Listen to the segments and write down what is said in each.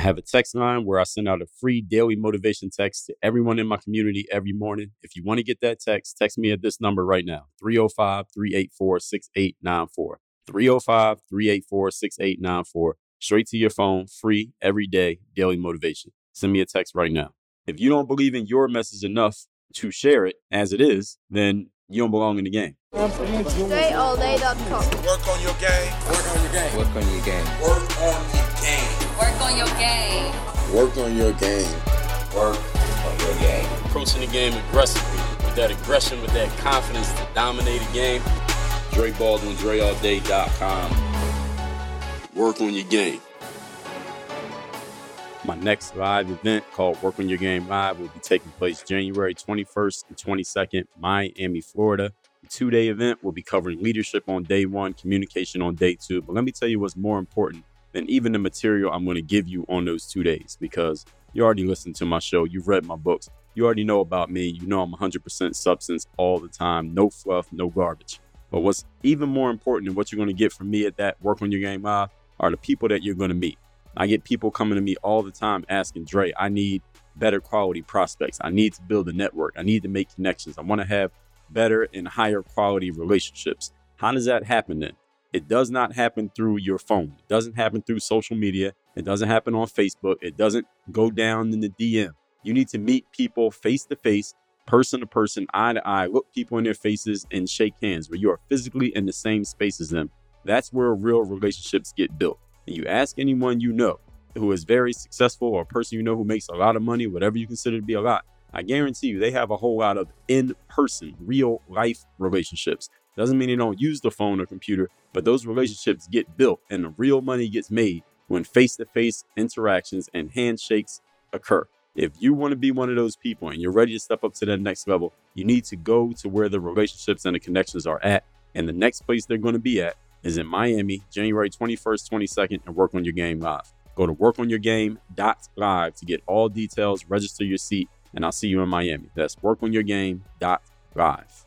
I have a text line where I send out a free daily motivation text to everyone in my community every morning. If you want to get that text, text me at this number right now 305 384 6894. 305 384 6894. Straight to your phone, free, every day, daily motivation. Send me a text right now. If you don't believe in your message enough to share it as it is, then you don't belong in the game. DreAllDay.com. Work on your game. Work on your game. Work on your game. Work on your game. Work on your game. Work on your game. Work on your game. Approaching the game aggressively with that aggression, with that confidence to dominate a game. Dre Baldwin, DreAllDay.com. Work on your game. My next live event called Work on Your Game Live will be taking place January 21st and 22nd, Miami, Florida. The two day event will be covering leadership on day one, communication on day two. But let me tell you what's more important than even the material I'm going to give you on those two days because you already listened to my show, you've read my books, you already know about me, you know I'm 100% substance all the time, no fluff, no garbage. But what's even more important than what you're going to get from me at that Work on Your Game Live are the people that you're going to meet. I get people coming to me all the time asking, Dre, I need better quality prospects. I need to build a network. I need to make connections. I want to have better and higher quality relationships. How does that happen then? It does not happen through your phone. It doesn't happen through social media. It doesn't happen on Facebook. It doesn't go down in the DM. You need to meet people face to face, person to person, eye to eye, look people in their faces and shake hands where you are physically in the same space as them. That's where real relationships get built. And you ask anyone you know who is very successful or a person you know who makes a lot of money, whatever you consider to be a lot, I guarantee you they have a whole lot of in person, real life relationships. Doesn't mean they don't use the phone or computer, but those relationships get built and the real money gets made when face to face interactions and handshakes occur. If you want to be one of those people and you're ready to step up to that next level, you need to go to where the relationships and the connections are at. And the next place they're going to be at is in Miami, January 21st, 22nd, and Work on Your Game Live. Go to workonyourgame.live to get all details, register your seat, and I'll see you in Miami. That's workonyourgame.live.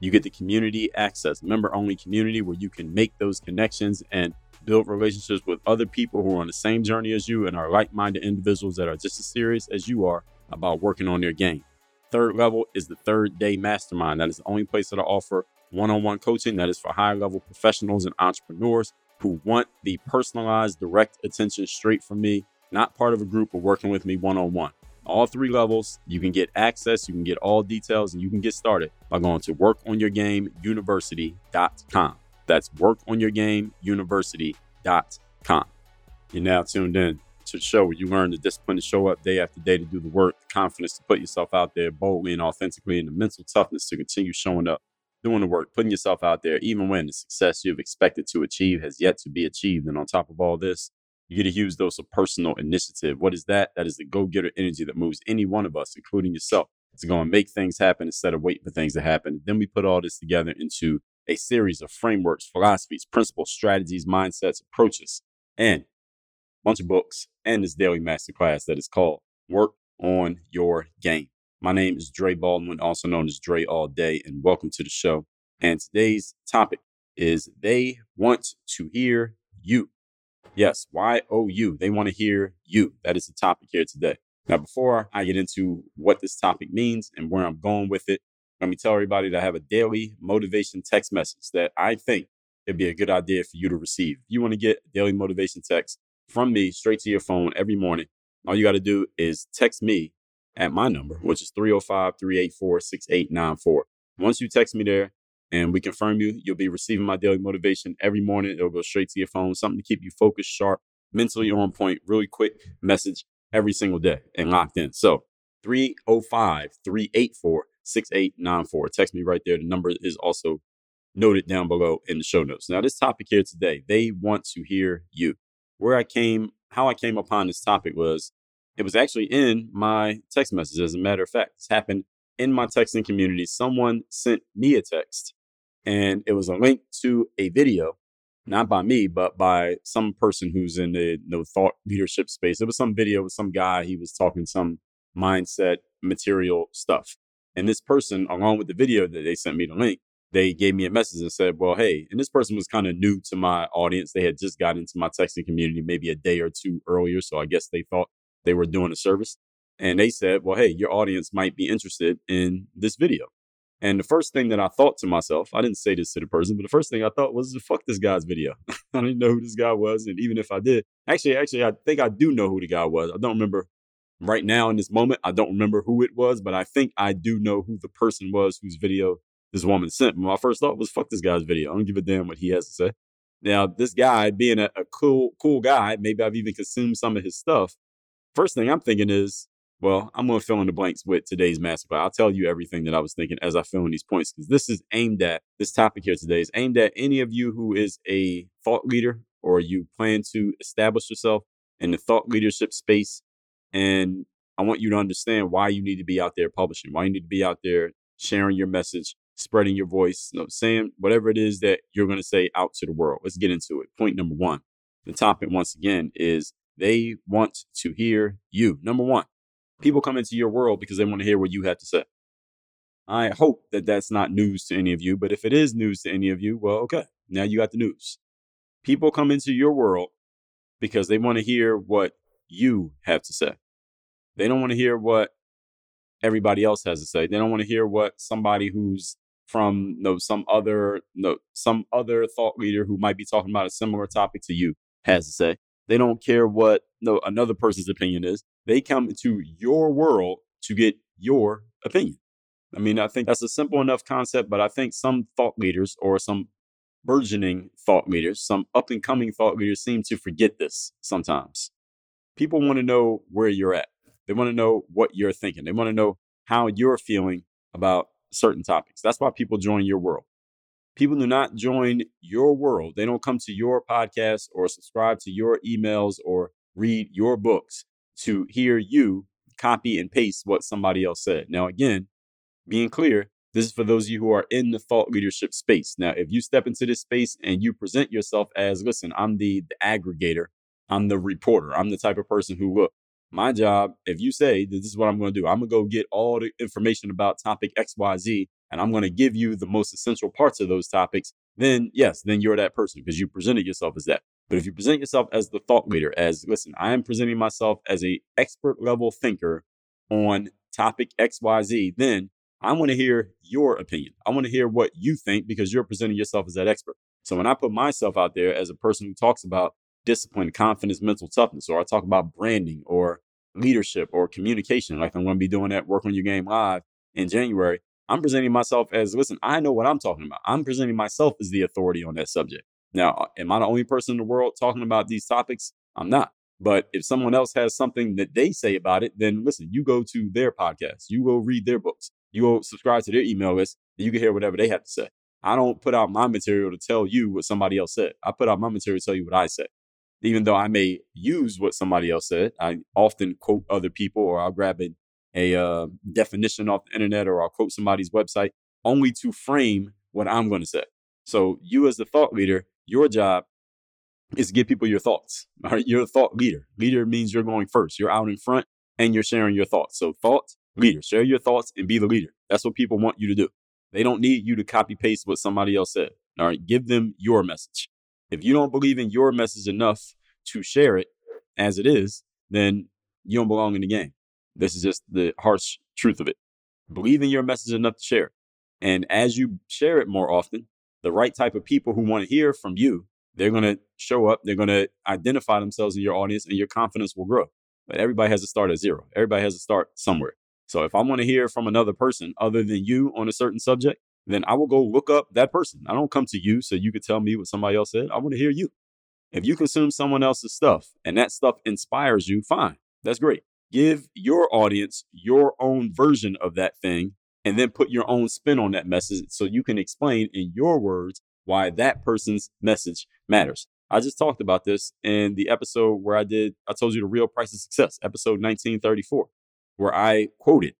you get the community access, member only community where you can make those connections and build relationships with other people who are on the same journey as you and are like minded individuals that are just as serious as you are about working on their game. Third level is the third day mastermind. That is the only place that I offer one on one coaching that is for high level professionals and entrepreneurs who want the personalized, direct attention straight from me, not part of a group or working with me one on one all three levels. You can get access, you can get all details, and you can get started by going to workonyourgameuniversity.com. That's workonyourgameuniversity.com. You're now tuned in to the show where you learn the discipline to show up day after day to do the work, the confidence to put yourself out there boldly and authentically, and the mental toughness to continue showing up, doing the work, putting yourself out there, even when the success you've expected to achieve has yet to be achieved. And on top of all this, you get a huge dose of personal initiative. What is that? That is the go getter energy that moves any one of us, including yourself, to go and make things happen instead of waiting for things to happen. Then we put all this together into a series of frameworks, philosophies, principles, strategies, mindsets, approaches, and a bunch of books and this daily masterclass that is called Work on Your Game. My name is Dre Baldwin, also known as Dre All Day, and welcome to the show. And today's topic is they want to hear you. Yes, Y O U. They want to hear you. That is the topic here today. Now, before I get into what this topic means and where I'm going with it, let me tell everybody that I have a daily motivation text message that I think it'd be a good idea for you to receive. If you want to get daily motivation text from me straight to your phone every morning, all you got to do is text me at my number, which is 305 384 6894. Once you text me there, and we confirm you. You'll be receiving my daily motivation every morning. It'll go straight to your phone, something to keep you focused, sharp, mentally on point, really quick message every single day and locked in. So 305 384 6894. Text me right there. The number is also noted down below in the show notes. Now, this topic here today, they want to hear you. Where I came, how I came upon this topic was It was actually in my text message. As a matter of fact, this happened in my texting community. Someone sent me a text and it was a link to a video, not by me, but by some person who's in the know, thought leadership space. It was some video with some guy. He was talking some mindset material stuff. And this person, along with the video that they sent me the link, they gave me a message and said, well, hey, and this person was kind of new to my audience. They had just got into my texting community maybe a day or two earlier. So I guess they thought they were doing a service. And they said, well, hey, your audience might be interested in this video. And the first thing that I thought to myself, I didn't say this to the person, but the first thing I thought was, fuck this guy's video. I didn't know who this guy was. And even if I did, actually, actually, I think I do know who the guy was. I don't remember right now in this moment. I don't remember who it was, but I think I do know who the person was whose video this woman sent. But my first thought was, fuck this guy's video. I don't give a damn what he has to say. Now, this guy being a, a cool, cool guy, maybe I've even consumed some of his stuff. First thing I'm thinking is, well, I'm going to fill in the blanks with today's masterclass. I'll tell you everything that I was thinking as I fill in these points because this is aimed at this topic here today is aimed at any of you who is a thought leader or you plan to establish yourself in the thought leadership space. And I want you to understand why you need to be out there publishing, why you need to be out there sharing your message, spreading your voice, you know, saying whatever it is that you're going to say out to the world. Let's get into it. Point number one. The topic, once again, is they want to hear you. Number one, people come into your world because they want to hear what you have to say. I hope that that's not news to any of you, but if it is news to any of you, well, okay, now you got the news. People come into your world because they want to hear what you have to say. They don't want to hear what everybody else has to say. They don't want to hear what somebody who's from you know, some other you know, some other thought leader who might be talking about a similar topic to you has to say. They don't care what know, another person's opinion is. They come into your world to get your opinion. I mean, I think that's a simple enough concept, but I think some thought leaders or some burgeoning thought leaders, some up and coming thought leaders seem to forget this sometimes. People want to know where you're at. They want to know what you're thinking. They want to know how you're feeling about certain topics. That's why people join your world. People do not join your world. They don't come to your podcast or subscribe to your emails or read your books to hear you copy and paste what somebody else said. Now, again, being clear, this is for those of you who are in the thought leadership space. Now, if you step into this space and you present yourself as, listen, I'm the, the aggregator, I'm the reporter, I'm the type of person who, look, my job, if you say this is what I'm going to do, I'm going to go get all the information about topic XYZ and I'm going to give you the most essential parts of those topics, then yes, then you're that person because you presented yourself as that. But if you present yourself as the thought leader, as listen, I am presenting myself as a expert level thinker on topic XYZ, then I want to hear your opinion. I want to hear what you think because you're presenting yourself as that expert. So when I put myself out there as a person who talks about discipline, confidence, mental toughness, or I talk about branding or leadership or communication, like I'm going to be doing that Work on Your Game live in January, I'm presenting myself as listen, I know what I'm talking about. I'm presenting myself as the authority on that subject. Now, am I the only person in the world talking about these topics? I'm not. But if someone else has something that they say about it, then listen, you go to their podcast, you go read their books, you go subscribe to their email list, and you can hear whatever they have to say. I don't put out my material to tell you what somebody else said. I put out my material to tell you what I said even though I may use what somebody else said, I often quote other people or I'll grab a, a uh, definition off the internet or I'll quote somebody's website only to frame what I'm going to say. So you as the thought leader, your job is to give people your thoughts. All right? You're a thought leader. Leader means you're going first. You're out in front and you're sharing your thoughts. So thoughts, leader, share your thoughts and be the leader. That's what people want you to do. They don't need you to copy paste what somebody else said. All right. Give them your message. If you don't believe in your message enough to share it as it is, then you don't belong in the game. This is just the harsh truth of it. Believe in your message enough to share. And as you share it more often, the right type of people who want to hear from you, they're going to show up, they're going to identify themselves in your audience, and your confidence will grow. But everybody has to start at zero. Everybody has to start somewhere. So if I want to hear from another person other than you on a certain subject, then I will go look up that person. I don't come to you so you could tell me what somebody else said. I want to hear you. If you consume someone else's stuff and that stuff inspires you, fine. That's great. Give your audience your own version of that thing and then put your own spin on that message so you can explain in your words why that person's message matters. I just talked about this in the episode where I did, I told you the real price of success, episode 1934, where I quoted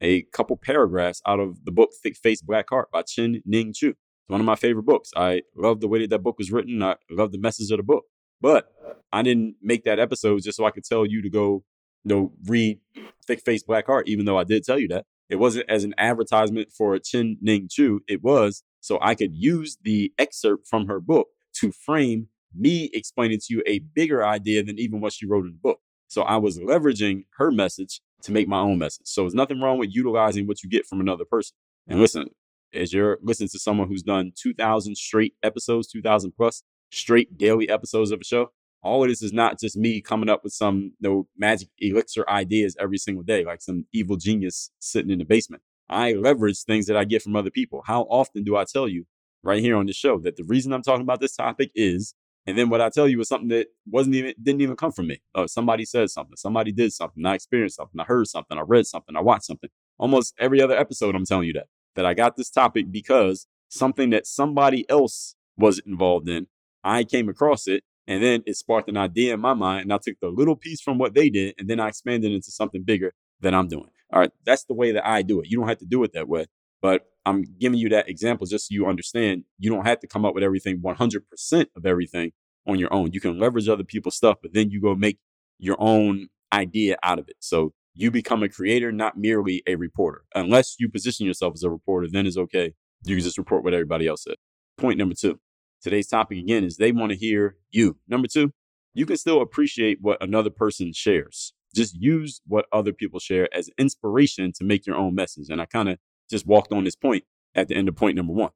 a couple paragraphs out of the book Thick Face Black Heart by Chin Ning Chu. It's one of my favorite books. I love the way that that book was written. I love the message of the book. But I didn't make that episode just so I could tell you to go, know, read Thick Face Black Heart, even though I did tell you that. It wasn't as an advertisement for Chin Ning Chu. It was so I could use the excerpt from her book to frame me explaining to you a bigger idea than even what she wrote in the book. So I was leveraging her message to make my own message. So there's nothing wrong with utilizing what you get from another person. And listen, as you're listening to someone who's done 2,000 straight episodes, 2,000 plus straight daily episodes of a show, all of this is not just me coming up with some you know, magic elixir ideas every single day, like some evil genius sitting in the basement. I leverage things that I get from other people. How often do I tell you right here on the show that the reason I'm talking about this topic is, and then what I tell you is something that wasn't even didn't even come from me. Oh, somebody said something, somebody did something, I experienced something, I heard something, I read something, I watched something. Almost every other episode, I'm telling you that that I got this topic because something that somebody else was involved in, I came across it and then it sparked an idea in my mind. And I took the little piece from what they did and then I expanded into something bigger that I'm doing. All right. That's the way that I do it. You don't have to do it that way. But I'm giving you that example just so you understand you don't have to come up with everything 100% of everything on your own. You can leverage other people's stuff, but then you go make your own idea out of it. So you become a creator, not merely a reporter. Unless you position yourself as a reporter, then it's okay. You can just report what everybody else said. Point number two. Today's topic again is they want to hear you. Number two, you can still appreciate what another person shares. Just use what other people share as inspiration to make your own message. And I kind of just walked on this point at the end of point number one.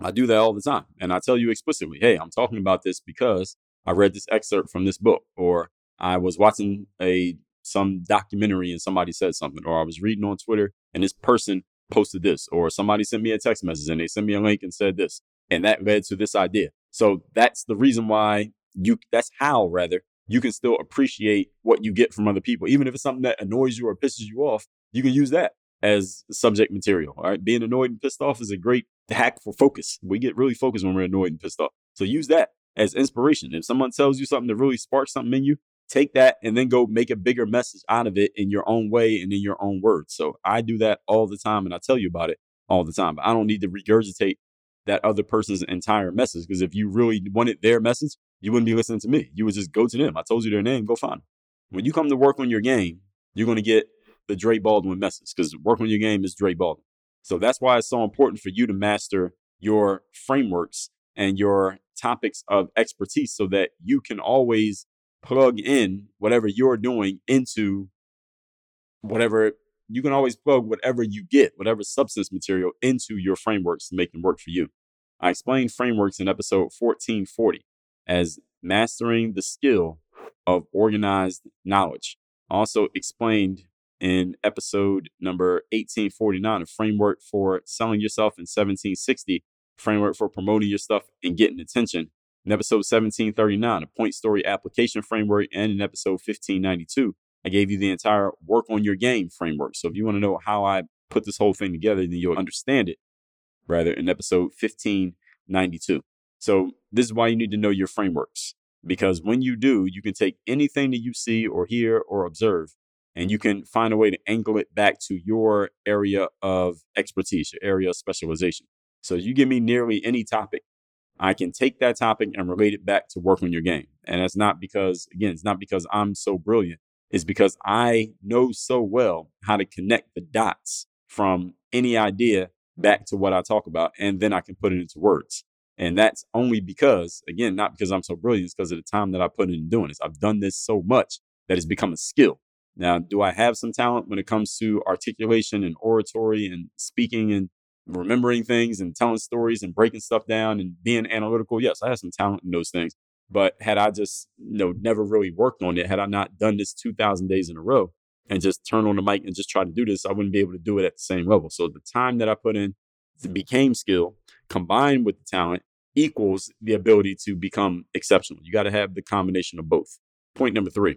I do that all the time. And I tell you explicitly, hey, I'm talking about this because I read this excerpt from this book, or I was watching a some documentary and somebody said something, or I was reading on Twitter and this person posted this, or somebody sent me a text message and they sent me a link and said this. And that led to this idea. So that's the reason why you, that's how rather, you can still appreciate what you get from other people. Even if it's something that annoys you or pisses you off, you can use that as subject material. All right. Being annoyed and pissed off is a great hack for focus. We get really focused when we're annoyed and pissed off. So use that as inspiration. If someone tells you something that really sparks something in you, take that and then go make a bigger message out of it in your own way and in your own words. So I do that all the time and I tell you about it all the time. But I don't need to regurgitate that other person's entire message because if you really wanted their message, you wouldn't be listening to me. You would just go to them. I told you their name, go find them. When you come to work on your game, you're going to get the Dre Baldwin message because work on your game is Dre Baldwin. So that's why it's so important for you to master your frameworks and your topics of expertise so that you can always plug in whatever you're doing into whatever you can always plug whatever you get, whatever substance material into your frameworks to make them work for you. I explained frameworks in episode 1440 as mastering the skill of organized knowledge. Also explained in episode number 1849 a framework for selling yourself in 1760, framework for promoting your stuff and getting attention, in episode 1739, a point story application framework, and in episode 1592, I gave you the entire work on your game framework. So if you want to know how I put this whole thing together, then you'll understand it rather in episode 1592. So this is why you need to know your frameworks because when you do, you can take anything that you see or hear or observe and you can find a way to angle it back to your area of expertise, your area of specialization. So you give me nearly any topic I can take that topic and relate it back to work on your game. And that's not because, again, it's not because I'm so brilliant. It's because I know so well how to connect the dots from any idea back to what I talk about. And then I can put it into words. And that's only because, again, not because I'm so brilliant, it's because of the time that I put in doing this. I've done this so much that it's become a skill. Now, do I have some talent when it comes to articulation and oratory and speaking and remembering things and telling stories and breaking stuff down and being analytical. Yes, I have some talent in those things. But had I just, you know, never really worked on it, had I not done this 2000 days in a row and just turn on the mic and just try to do this, I wouldn't be able to do it at the same level. So the time that I put in became skill combined with the talent equals the ability to become exceptional. You got to have the combination of both. Point number three.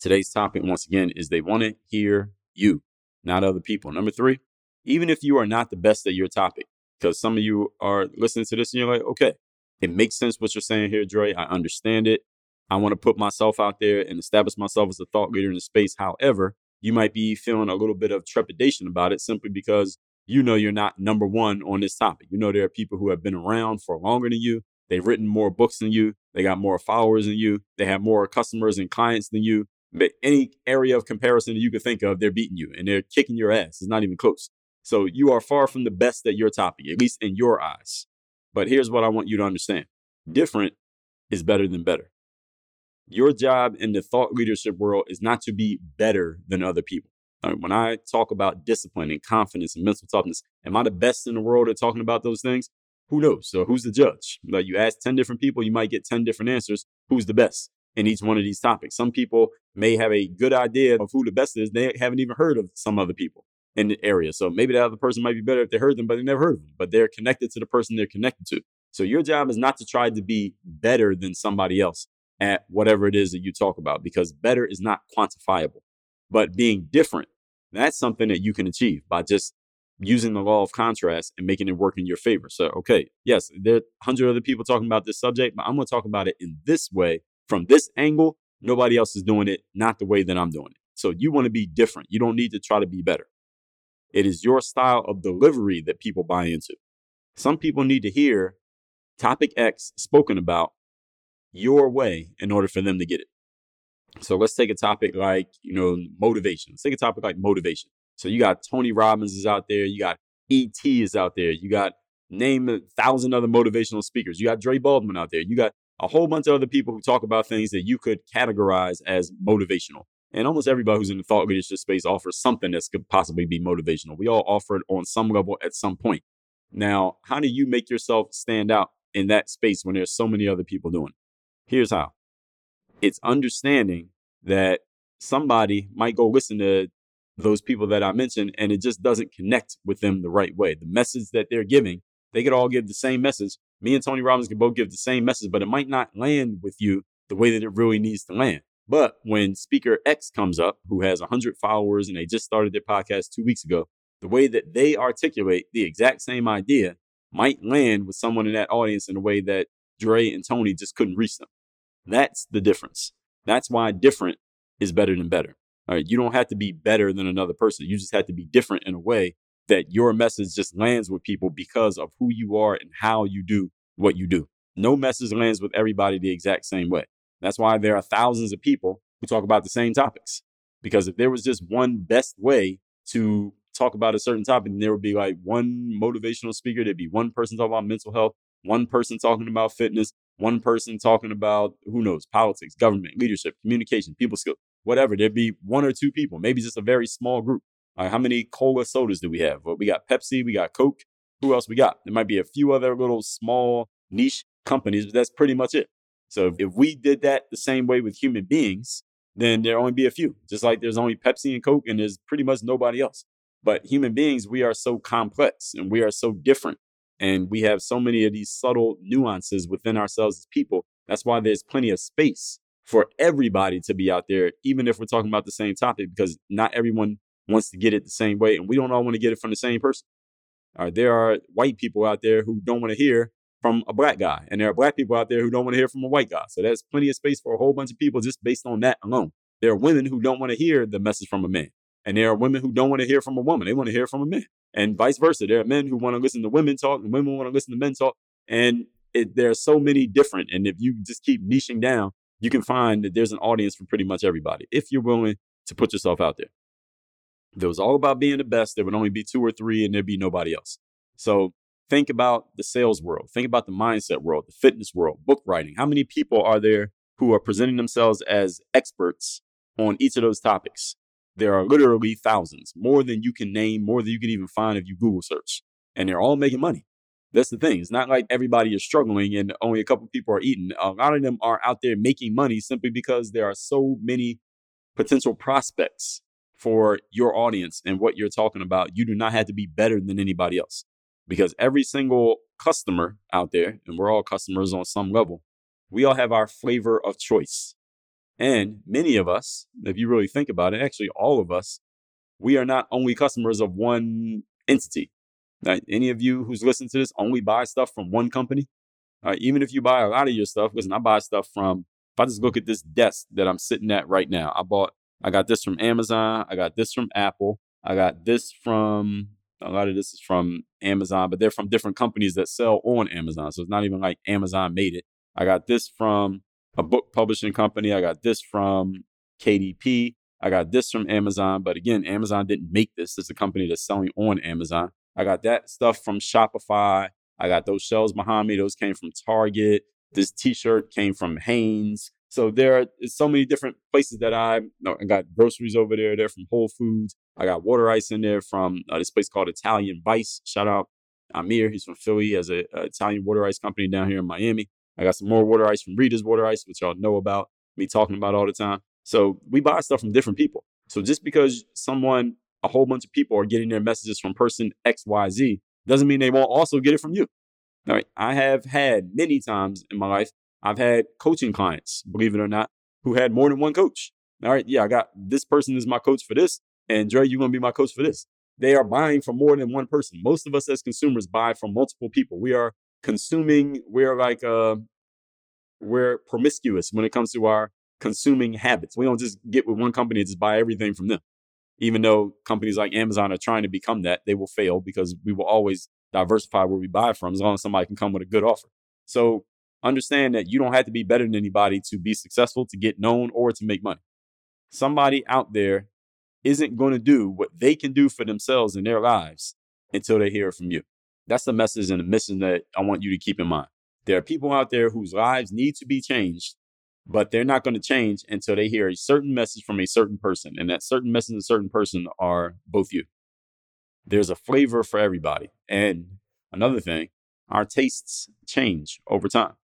Today's topic, once again, is they want to hear you, not other people. Number three, even if you are not the best at your topic, because some of you are listening to this and you're like, okay, It makes sense what you're saying here, Dre. I understand it. I want to put myself out there and establish myself as a thought leader in the space. However, you might be feeling a little bit of trepidation about it simply because you know you're not number one on this topic. You know there are people who have been around for longer than you. They've written more books than you. They got more followers than you. They have more customers and clients than you. But any area of comparison that you could think of, they're beating you and they're kicking your ass. It's not even close. So you are far from the best at your topic, at least in your eyes. But here's what I want you to understand different is better than better. Your job in the thought leadership world is not to be better than other people. When I talk about discipline and confidence and mental toughness, am I the best in the world at talking about those things? Who knows? So who's the judge? Like you ask 10 different people, you might get 10 different answers. Who's the best in each one of these topics? Some people may have a good idea of who the best is. They haven't even heard of some other people in the area. So maybe that other person might be better if they heard them, but they never heard them, but they're connected to the person they're connected to. So your job is not to try to be better than somebody else at whatever it is that you talk about because better is not quantifiable. But being different, that's something that you can achieve by just using the law of contrast and making it work in your favor. So, okay, yes, there are 100 other people talking about this subject, but I'm going to talk about it in this way from this angle. Nobody else is doing it, not the way that I'm doing it. So, you want to be different. You don't need to try to be better. It is your style of delivery that people buy into. Some people need to hear topic X spoken about your way in order for them to get it. So let's take a topic like, you know, motivation. Let's take a topic like motivation. So you got Tony Robbins is out there, you got ET is out there, you got name a thousand other motivational speakers, you got Dre Baldwin out there, you got a whole bunch of other people who talk about things that you could categorize as motivational. And almost everybody who's in the thought leadership space offers something that could possibly be motivational. We all offer it on some level at some point. Now, how do you make yourself stand out in that space when there's so many other people doing it? Here's how it's understanding that somebody might go listen to those people that I mentioned and it just doesn't connect with them the right way. The message that they're giving, they could all give the same message. Me and Tony Robbins can both give the same message, but it might not land with you the way that it really needs to land. But when speaker X comes up, who has 100 followers and they just started their podcast two weeks ago, the way that they articulate the exact same idea might land with someone in that audience in a way that Dre and Tony just couldn't reach them. That's the difference. That's why different is better than better. All right. You don't have to be better than another person. You just have to be different in a way that your message just lands with people because of who you are and how you do what you do. No message lands with everybody the exact same way. That's why there are thousands of people who talk about the same topics. Because if there was just one best way to talk about a certain topic, then there would be like one motivational speaker, there'd be one person talking about mental health, one person talking about fitness, one person talking about who knows, politics, government, leadership, communication, people skills, whatever. There'd be one or two people, maybe just a very small group. Right, how many cola sodas do we have? Well, we got Pepsi, we got Coke. Who else we got? There might be a few other little small niche companies, but that's pretty much it. So if we did that the same way with human beings, then there only be a few. Just like there's only Pepsi and Coke, and there's pretty much nobody else. But human beings, we are so complex and we are so different and we have so many of these subtle nuances within ourselves as people. That's why there's plenty of space for everybody to be out there, even if we're talking about the same topic, because not everyone wants to get it the same way. And we don't all want to get it from the same person. All right, there are white people out there who don't want to hear from a black guy. And there are black people out there who don't want to hear from a white guy. So there's plenty of space for a whole bunch of people just based on that alone. There are women who don't want to hear the message from a man. And there are women who don't want to hear from a woman. They want to hear from a man and vice versa. There are men who want to listen to women talk, and women want to listen to men talk, and it, there are so many different. And if you just keep niching down, you can find that there's an audience for pretty much everybody if you're willing to put yourself out there. If it was all about being the best, there would only be two or three, and there'd be nobody else. So think about the sales world, think about the mindset world, the fitness world, book writing. How many people are there who are presenting themselves as experts on each of those topics? There are literally thousands, more than you can name, more than you can even find if you Google search. And they're all making money. That's the thing. It's not like everybody is struggling and only a couple people are eating. A lot of them are out there making money simply because there are so many potential prospects for your audience and what you're talking about. You do not have to be better than anybody else because every single customer out there, and we're all customers on some level, we all have our flavor of choice. And many of us, if you really think about it, actually all of us, we are not only customers of one entity. Right? Any of you who's listening to this only buy stuff from one company? Uh, even if you buy a lot of your stuff, listen, I buy stuff from, if I just look at this desk that I'm sitting at right now, I bought, I got this from Amazon. I got this from Apple. I got this from, a lot of this is from Amazon, but they're from different companies that sell on Amazon. So it's not even like Amazon made it. I got this from a book publishing company. I got this from KDP. I got this from Amazon. But again, Amazon didn't make this. It's a company that's selling on Amazon. I got that stuff from Shopify. I got those shells behind me. Those came from Target. This t-shirt came from Hanes. So there are so many different places that I, no, I got groceries over there. They're from Whole Foods. I got water ice in there from uh, this place called Italian Vice. Shout out Amir. He's from Philly. He has an Italian water ice company down here in Miami. I got some more water ice from Rita's Water Ice, which y'all know about me talking about all the time. So we buy stuff from different people. So just because someone, a whole bunch of people are getting their messages from person XYZ doesn't mean they won't also get it from you. All right. I have had many times in my life, I've had coaching clients, believe it or not, who had more than one coach. All right. Yeah, I got this person is my coach for this. And Dre, you're to be my coach for this. They are buying from more than one person. Most of us as consumers buy from multiple people. We are consuming, we're like, uh, we're promiscuous when it comes to our consuming habits. We don't just get with one company and just buy everything from them. Even though companies like Amazon are trying to become that, they will fail because we will always diversify where we buy from as long as somebody can come with a good offer. So understand that you don't have to be better than anybody to be successful, to get known, or to make money. Somebody out there isn't going to do what they can do for themselves in their lives until they hear it from you. That's the message and the mission that I want you to keep in mind. There are people out there whose lives need to be changed, but they're not going to change until they hear a certain message from a certain person. And that certain message and certain person are both you. There's a flavor for everybody. And another thing, our tastes change over time.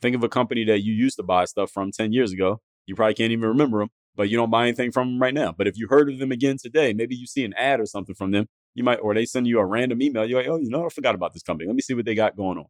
Think of a company that you used to buy stuff from 10 years ago. You probably can't even remember them, but you don't buy anything from them right now. But if you heard of them again today, maybe you see an ad or something from them, you might, or they send you a random email. You're like, oh, you know, I forgot about this company. Let me see what they got going on.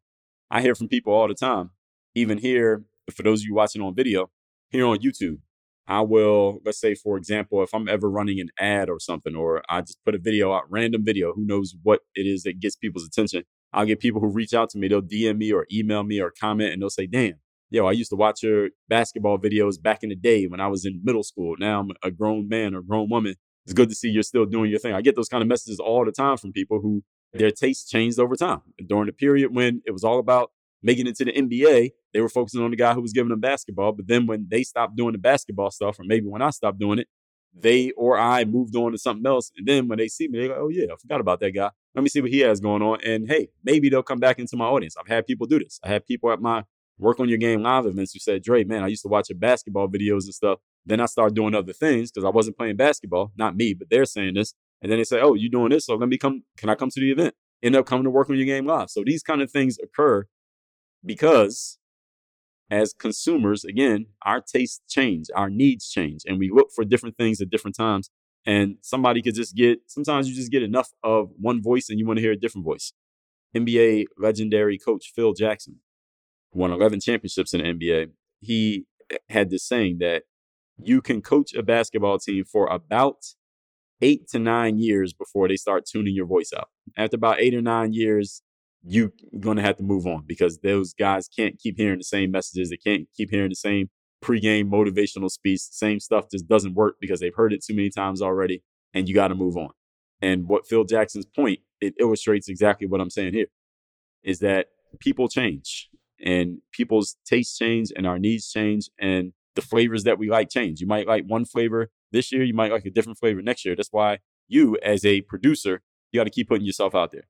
I hear from people all the time, even here, for those of you watching on video, here on YouTube. I will, let's say, for example, if I'm ever running an ad or something, or I just put a video out, random video, who knows what it is that gets people's attention. I'll get people who reach out to me. They'll DM me or email me or comment and they'll say, damn, yo, I used to watch your basketball videos back in the day when I was in middle school. Now I'm a grown man or grown woman. It's good to see you're still doing your thing. I get those kind of messages all the time from people who their tastes changed over time. During the period when it was all about making it to the NBA, they were focusing on the guy who was giving them basketball. But then when they stopped doing the basketball stuff, or maybe when I stopped doing it, they or I moved on to something else. And then when they see me, they go, oh, yeah, I forgot about that guy. Let me see what he has going on. And hey, maybe they'll come back into my audience. I've had people do this. I had people at my Work on Your Game live events who said, Dre, man, I used to watch your basketball videos and stuff. Then I started doing other things because I wasn't playing basketball. Not me, but they're saying this. And then they say, oh, you're doing this? So let me come. Can I come to the event? End up coming to Work on Your Game live. So these kind of things occur because as consumers, again, our tastes change, our needs change, and we look for different things at different times. And somebody could just get, sometimes you just get enough of one voice and you want to hear a different voice. NBA legendary coach Phil Jackson won 11 championships in the NBA. He had this saying that you can coach a basketball team for about eight to nine years before they start tuning your voice out. After about eight or nine years, you're going to have to move on because those guys can't keep hearing the same messages. They can't keep hearing the same pregame motivational speech. Same stuff just doesn't work because they've heard it too many times already and you got to move on. And what Phil Jackson's point, it illustrates exactly what I'm saying here is that people change and people's tastes change and our needs change and the flavors that we like change. You might like one flavor this year, you might like a different flavor next year. That's why you, as a producer, you got to keep putting yourself out there.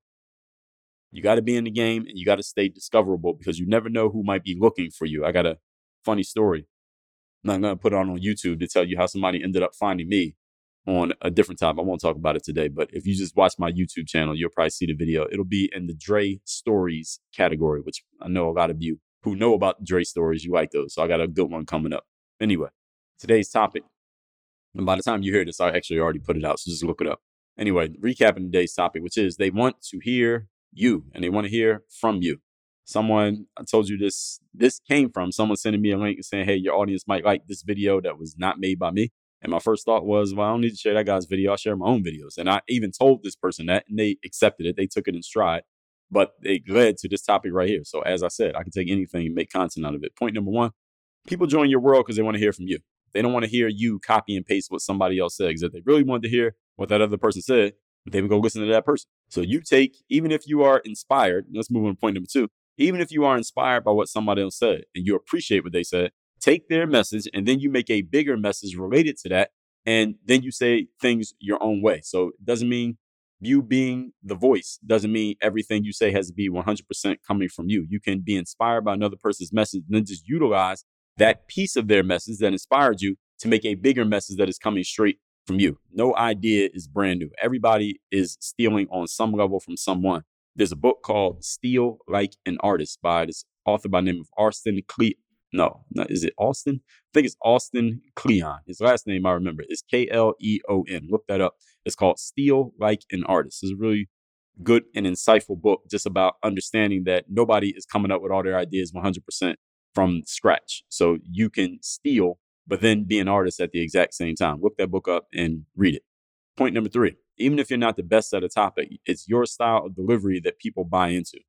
You got to be in the game and you got to stay discoverable because you never know who might be looking for you. I got a funny story. I'm not going to put it on on YouTube to tell you how somebody ended up finding me on a different time. I won't talk about it today, but if you just watch my YouTube channel, you'll probably see the video. It'll be in the Dre Stories category, which I know a lot of you who know about Dre Stories, you like those. So I got a good one coming up. Anyway, today's topic. And by the time you hear this, I actually already put it out. So just look it up. Anyway, recapping today's topic, which is they want to hear you and they want to hear from you. Someone, I told you this, this came from someone sending me a link and saying, hey, your audience might like this video that was not made by me. And my first thought was, well, I don't need to share that guy's video. I'll share my own videos. And I even told this person that and they accepted it. They took it in stride. but it led to this topic right here. So, as I said, I can take anything and make content out of it. Point number one people join your world because they want to hear from you. They don't want to hear you copy and paste what somebody else said. Because if they really wanted to hear what that other person said, they would go listen to that person. So, you take, even if you are inspired, let's move on to point number two. Even if you are inspired by what somebody else said and you appreciate what they said, take their message and then you make a bigger message related to that. And then you say things your own way. So, it doesn't mean you being the voice doesn't mean everything you say has to be 100% coming from you. You can be inspired by another person's message and then just utilize that piece of their message that inspired you to make a bigger message that is coming straight from you. No idea is brand new. Everybody is stealing on some level from someone. There's a book called Steal Like an Artist by this author by name of Austin Cle. No, no, is it Austin? I think it's Austin Kleon. His last name I remember is K L E O N. Look that up. It's called Steal Like an Artist. It's a really good and insightful book just about understanding that nobody is coming up with all their ideas 100% from scratch. So you can steal, but then be an artist at the exact same time. Look that book up and read it. Point number three even if you're not the best at a topic, it's your style of delivery that people buy into.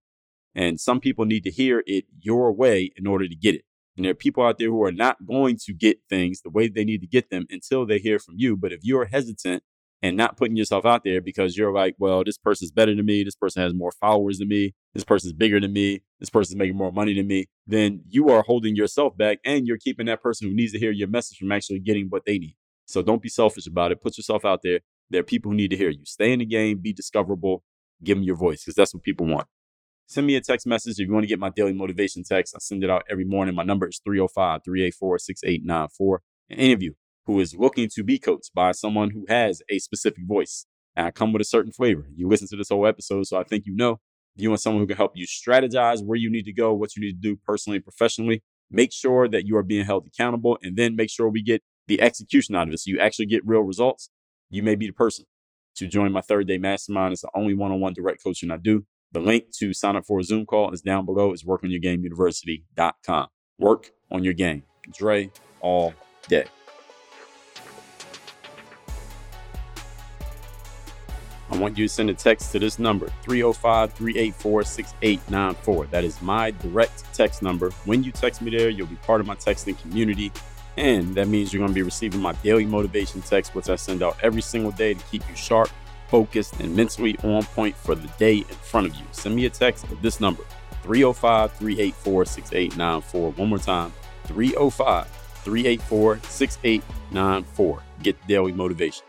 And some people need to hear it your way in order to get it. And there are people out there who are not going to get things the way they need to get them until they hear from you. But if you're hesitant and not putting yourself out there because you're like, well, this person's better than me, this person has more followers than me, this person's bigger than me, this person's making more money than me, then you are holding yourself back and you're keeping that person who needs to hear your message from actually getting what they need. So don't be selfish about it. Put yourself out there. There are people who need to hear you. Stay in the game, be discoverable, give them your voice because that's what people want. Send me a text message if you want to get my daily motivation text. I send it out every morning. My number is 305 384 6894. And any of you who is looking to be coached by someone who has a specific voice. And I come with a certain flavor. You listen to this whole episode, so I think you know. You want someone who can help you strategize where you need to go, what you need to do personally and professionally, make sure that you are being held accountable and then make sure we get the execution out of it so you actually get real results. You may be the person to join my third day mastermind. It's the only one on one direct coaching I do. The link to sign up for a Zoom call is down below. It's workonyourgameuniversity.com. Work on your game. Dre all day. I want you to send a text to this number, 305 384 6894. That is my direct text number. When you text me there, you'll be part of my texting community. And that means you're going to be receiving my daily motivation text, which I send out every single day to keep you sharp, focused, and mentally on point for the day in front of you. Send me a text at this number, 305 384 6894. One more time, 305 384 6894. Get daily motivation.